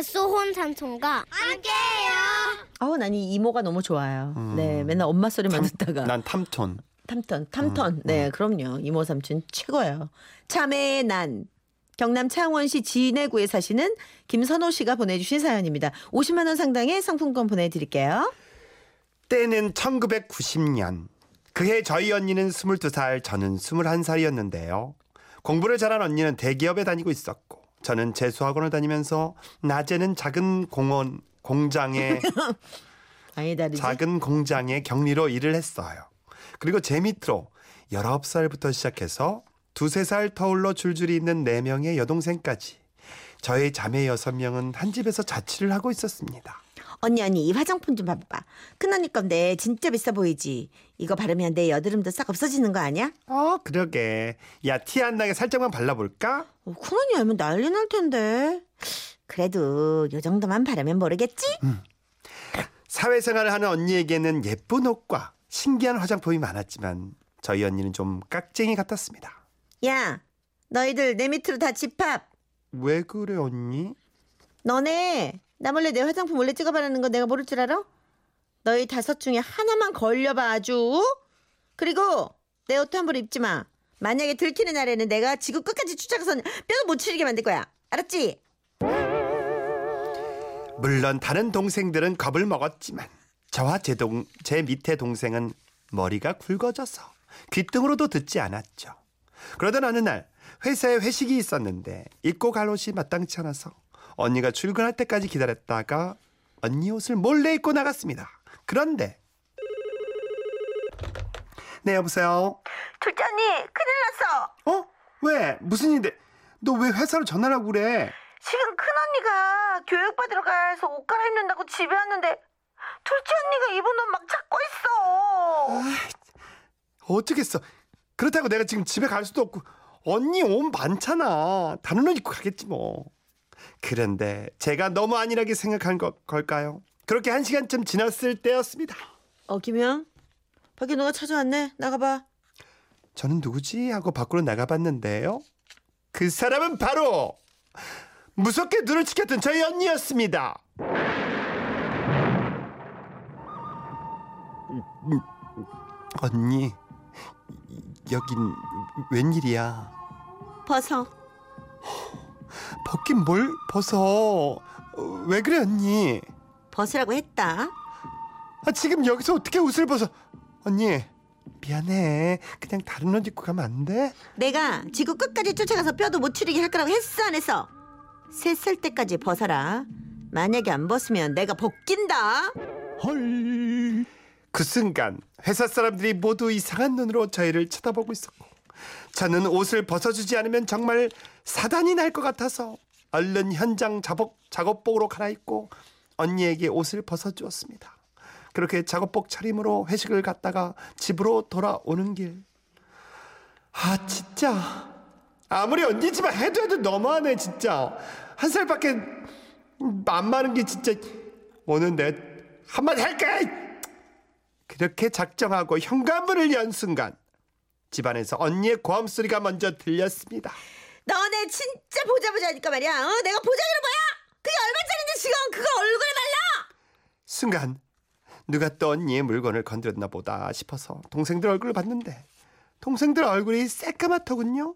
갓소혼 삼촌과 함께해요. 아우 난 이 이모가 너무 좋아요. 음. 네, 맨날 엄마 소리만 듣다가 난 탐톤. 탐턴, 탐턴. 네, 그럼요. 이모 삼촌 최고예요. 참외의 난. 경남 창원시 진해구에 사시는 김선호 씨가 보내주신 사연입니다. 50만 원 상당의 상품권 보내드릴게요. 때는 1990년. 그해 저희 언니는 22살, 저는 21살이었는데요. 공부를 잘한 언니는 대기업에 다니고 있었고, 저는 재수학원을 다니면서 낮에는 작은 공원, 공장에? 작은 공장에 격리로 일을 했어요. 그리고 제 밑으로 19살부터 시작해서 두세 살 터울러 줄줄이 있는 4명의 여동생까지 저의 자매 6명은 한 집에서 자취를 하고 있었습니다. 언니 언니 이 화장품 좀 봐봐. 큰언니 건데 진짜 비싸 보이지. 이거 바르면 내 여드름도 싹 없어지는 거 아니야? 어, 그러게. 야, 티 안 나게 살짝만 발라볼까? 어, 큰언니 알면 난리 날 텐데. 그래도 요 정도만 바르면 모르겠지? 사회생활을 하는 언니에게는 예쁜 옷과 신기한 화장품이 많았지만 저희 언니는 좀 깍쟁이 같았습니다. 야, 너희들 내 밑으로 다 집합. 왜 그래, 언니? 너네 나 몰래 내 화장품 몰래 찍어 바르는 거 내가 모를 줄 알아? 너희 다섯 중에 하나만 걸려봐 아주. 그리고 내 옷도 함부로 입지 마. 만약에 들키는 날에는 내가 지구 끝까지 쫓아가서 뼈도 못 추리게 만들 거야. 알았지? 물론 다른 동생들은 겁을 먹었지만 저와 제, 동, 제 밑에 동생은 머리가 굵어져서 귀등으로도 듣지 않았죠. 그러던 어느 날 회사에 회식이 있었는데 입고 갈 옷이 마땅치 않아서 언니가 출근할 때까지 기다렸다가 언니 옷을 몰래 입고 나갔습니다. 그런데 네 여보세요. 둘째 언니 큰일 났어. 어? 왜? 무슨 일인데? 너 왜 회사로 전화라고 그래? 지금 큰 언니가 교육 받으러 가서 옷 갈아입는다고 집에 왔는데 둘째 언니가 입은 옷 막 찾고 있어. 어쩌겠어. 그렇다고 내가 지금 집에 갈 수도 없고 언니 옷 많잖아. 다른 옷 입고 가겠지 뭐. 그런데 제가 너무 안일하게 생각한 거, 걸까요? 그렇게 한 시간쯤 지났을 때였습니다. 어 김영 밖에 누가 찾아왔네. 나가봐. 저는 누구지 하고 밖으로 나가봤는데요. 그 사람은 바로 무섭게 눈을 치켰던 저희 언니였습니다. 음, 언니 여긴 웬일이야? 벗어. 벗긴 뭘 벗어? 어, 왜 그래 언니? 벗으라고 했다. 아, 지금 여기서 어떻게 옷을 벗어? 언니 미안해. 그냥 다른 옷 입고 가면 안 돼? 내가 지구 끝까지 쫓아가서 뼈도 못 추리게 할 거라고 했어 안 했어? 세살 때까지 벗어라. 만약에 안 벗으면 내가 벗긴다. 그 순간 회사 사람들이 모두 이상한 눈으로 저희를 쳐다보고 있었고 저는 옷을 벗어주지 않으면 정말 사단이 날 것 같아서 얼른 현장 작업, 작업복으로 갈아입고 언니에게 옷을 벗어주었습니다. 그렇게 작업복 차림으로 회식을 갔다가 집으로 돌아오는 길. 아 진짜 아무리 언니지만 해도 해도 너무하네 진짜 한 살밖에 안 많은 게 진짜 오늘 내 한마디 할까? 그렇게 작정하고 현관문을 연 순간 집안에서 언니의 고함 소리가 먼저 들렸습니다. 너네 진짜 보자 보자 하니까 말이야. 어? 내가 보자기로 뭐야? 그게 얼마짜린데 지금 그거 얼굴에 발라? 순간 누가 또 언니의 물건을 건드렸나 보다 싶어서 동생들 얼굴을 봤는데 동생들 얼굴이 새까맣더군요.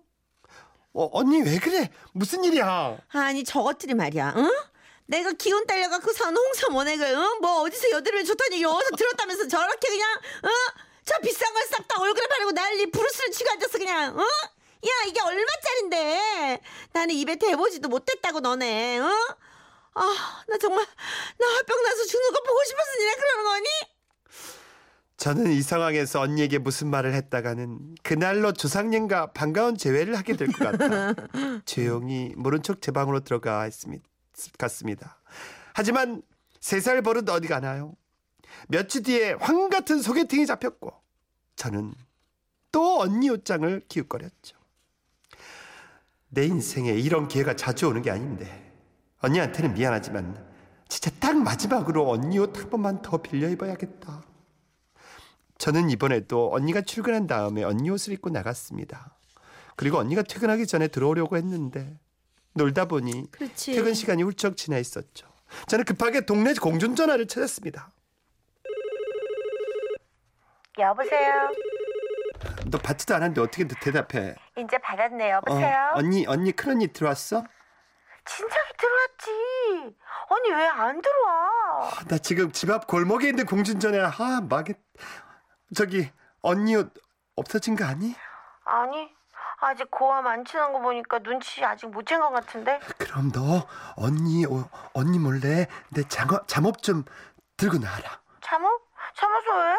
어, 언니 왜 그래? 무슨 일이야? 아니 저것들이 말이야. 응? 내가 기운 딸려갖고선 홍삼 원액을 응? 뭐 어디서 여드름이 좋다니 여기서 들었다면서 저렇게 그냥 응? 저 비싼 걸 싹 다 얼굴에 바르고 난리 부르스를 치고 앉았어 그냥 응? 야 이게 얼마짜린데 나는 입에 대보지도 못했다고 너네 응? 아나 정말 나 화병 나서 죽는 거 보고 싶어서 니네 그러는 거니? 저는 이 상황에서 언니에게 무슨 말을 했다가는 그날로 조상님과 반가운 재회를 하게 될 것 같아 조용히 모른 척 제 방으로 들어가 있습니다. 갔습니다. 하지만 세 살 버릇 어디 가나요? 며칠 뒤에 황 같은 소개팅이 잡혔고 저는 또 언니 옷장을 기웃거렸죠. 내 인생에 이런 기회가 자주 오는 게 아닌데 언니한테는 미안하지만 진짜 딱 마지막으로 언니 옷 한 번만 더 빌려 입어야겠다. 저는 이번에도 언니가 출근한 다음에 언니 옷을 입고 나갔습니다. 그리고 언니가 퇴근하기 전에 들어오려고 했는데 놀다 보니 그렇지. 퇴근 시간이 훌쩍 지나 있었죠. 저는 급하게 동네 공중전화를 찾았습니다. 여보세요. 너 받지도 않았는데 어떻게 대답해? 이제 받았네. 어, 여보세요. 언니 언니 큰 언니 들어왔어? 진작에 들어왔지. 언니 왜 안 들어와? 아, 나 지금 집 앞 골목에 있는 공중전화 아 망했. 저기 언니 옷 없어진 거 아니? 아니 아직 고함 안 친한 거 보니까 눈치 아직 못 챈 것 같은데. 그럼 너 언니 어, 언니 몰래 내 잠옷 잠옷 좀 들고 나와라. 참어? 참어서 왜?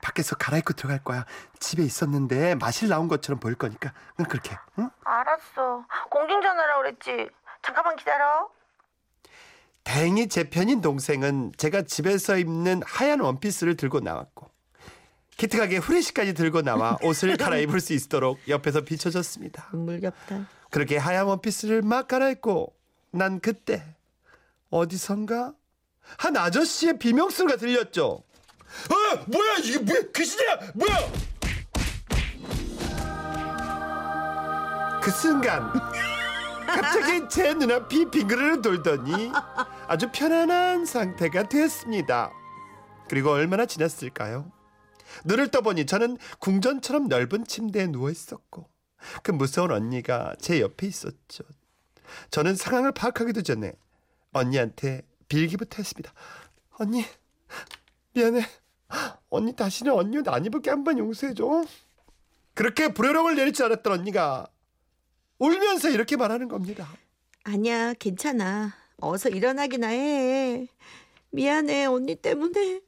밖에서 갈아입고 들어갈 거야. 집에 있었는데 마실 나온 것처럼 보일 거니까. 응 그렇게. 응? 알았어. 공중 전화라 그랬지. 잠깐만 기다려. 다행히 제 편인 동생은 제가 집에서 입는 하얀 원피스를 들고 나왔고 기특하게 후레쉬까지 들고 나와 옷을 갈아입을 수 있도록 옆에서 비춰줬습니다. 눈물겹다. 그렇게 하얀 원피스를 막 갈아입고 난 그때 어디선가 한 아저씨의 비명소리가 들렸죠. 아 뭐야 이게 뭐야 귀신이야 뭐야? 그 순간 갑자기 제 눈앞이 빙그르르 돌더니 아주 편안한 상태가 됐습니다. 그리고 얼마나 지났을까요? 눈을 떠보니 저는 궁전처럼 넓은 침대에 누워 있었고 그 무서운 언니가 제 옆에 있었죠. 저는 상황을 파악하기도 전에 언니한테 빌기부터 했습니다. 언니 미안해. 언니 다시는 언니 옷 안 입을게 한 번 용서해줘. 그렇게 불효령을 내릴 줄 알았던 언니가 울면서 이렇게 말하는 겁니다. 아니야, 괜찮아. 어서 일어나기나 해. 미안해, 언니 때문에.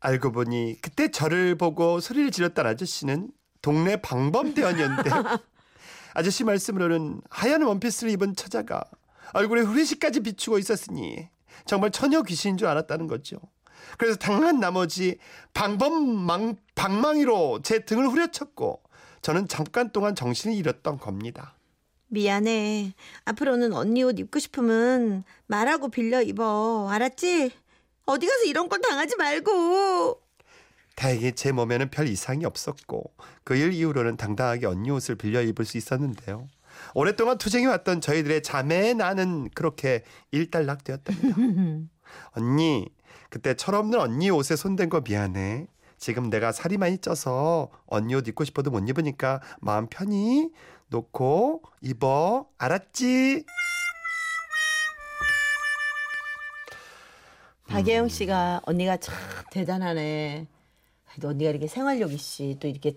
알고 보니 그때 저를 보고 소리를 질렀던 아저씨는 동네 방범대원이었는데 아저씨 말씀으로는 하얀 원피스를 입은 처자가 얼굴에 후레쉬까지 비추고 있었으니 정말 처녀 귀신인 줄 알았다는 거죠. 그래서 당한 나머지 방범망 방망이로 제 등을 후려쳤고 저는 잠깐 동안 정신을 잃었던 겁니다. 미안해. 앞으로는 언니 옷 입고 싶으면 말하고 빌려 입어. 알았지? 어디 가서 이런 걸 당하지 말고. 다행히 제 몸에는 별 이상이 없었고 그 일 이후로는 당당하게 언니 옷을 빌려 입을 수 있었는데요. 오랫동안 투쟁해 왔던 저희들의 자매의 나는 그렇게 일단락되었답니다. 언니, 그때 철없는 언니 옷에 손댄 거 미안해. 지금 내가 살이 많이 쪄서 언니 옷 입고 싶어도 못 입으니까 마음 편히 놓고 입어. 알았지? 박예영 씨가 언니가 참 대단하네. 그래도 언니가 이렇게 생활력 있이 또 이렇게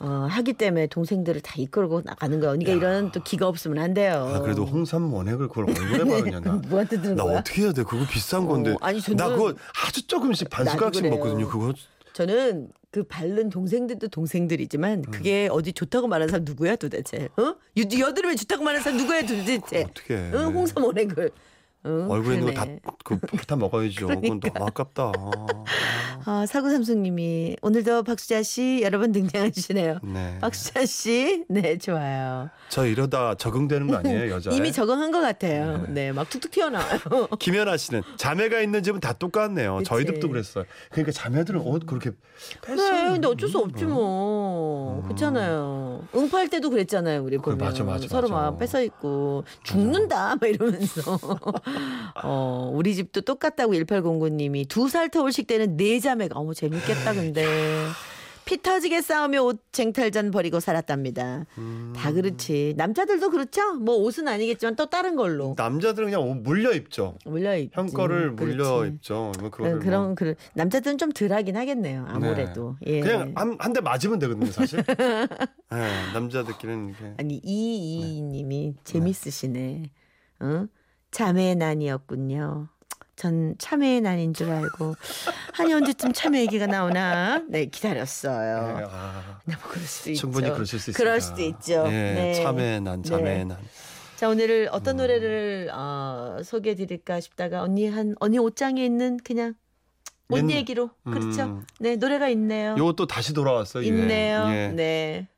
어, 하기 때문에 동생들을 다 이끌고 나가는 거야. 언니가 이런 또 기가 없으면 안 돼요. 아, 그래도 홍삼 원액을 그걸 나. 뭐한테 들은 나 거야? 어떻게 해야 돼? 그거 비싼 건데. 어, 아니, 저는- 나 그거 아주 조금씩 반 나도 숟가락씩 그래요. 먹거든요. 그거 저는 그 바른 동생들도 동생들이지만 음. 그게 어디 좋다고 말하는 사람 누구야 도대체? 어? 여- 여드름에 좋다고 말하는 사람 누구야 도대체? 어떻게? 응, 홍삼 원액을. 응, 얼굴에 있는 그러네. 거다그다 먹어야죠. 그건 너무 아깝다. 아, 사구삼숙님이 오늘도 박수자 씨 여러 번 등장해주시네요. 네. 박수자 씨, 네 좋아요. 저 이러다 적응되는 거 아니에요, 여자? 이미 적응한 것 같아요. 네, 막 툭툭 튀어나와요. 김연아 씨는 자매가 있는 집은 다 똑같네요. 그치. 저희 집도 그랬어요. 그러니까 자매들은 옷 그렇게 그래, 근데 어쩔 수 없지 뭐. 그렇잖아요. 응팔 때도 그랬잖아요, 우리 그래, 보면. 맞아, 맞아, 서로 맞아. 막 뺏어 입고 죽는다 막 이러면서. 어, 우리 집도 똑같다고 1809님이 두 살 터울씩 되는 네 자매가 어머 재밌겠다 근데. 피 터지게 싸우며 옷 쟁탈전 버리고 살았답니다. 음. 다 그렇지. 남자들도 그렇죠? 뭐 옷은 아니겠지만 또 다른 걸로 남자들은 그냥 옷 물려 입죠. 물려 입지. 형 거를 물려. 입죠. 뭐 그, 그거를 그런 뭐. 그 남자들은 좀 덜하긴 하겠네요. 아무래도. 예. 그냥 한 대 맞으면 되거든요, 사실. 네, 남자들끼리는 이렇게. 아니 이이님이 재밌으시네. 어? 자매의 난이었군요. 전 참외의 난인 줄 알고 아니 언제쯤 참외 얘기가 나오나 네 기다렸어요. 네, 아, 네, 뭐 그럴 수도 충분히 있죠. 그러실 수 있습니다. 그럴 수도 있죠. 네, 네. 참외 난, 참외 네. 난. 자 오늘 어떤 음. 노래를 어, 소개해드릴까 싶다가 언니 한 언니 옷장에 있는 그냥 옷 옛날- 얘기로 그렇죠. 음. 네 노래가 있네요. 요것도 다시 돌아왔어요. 유행. 있네요. 예. 네.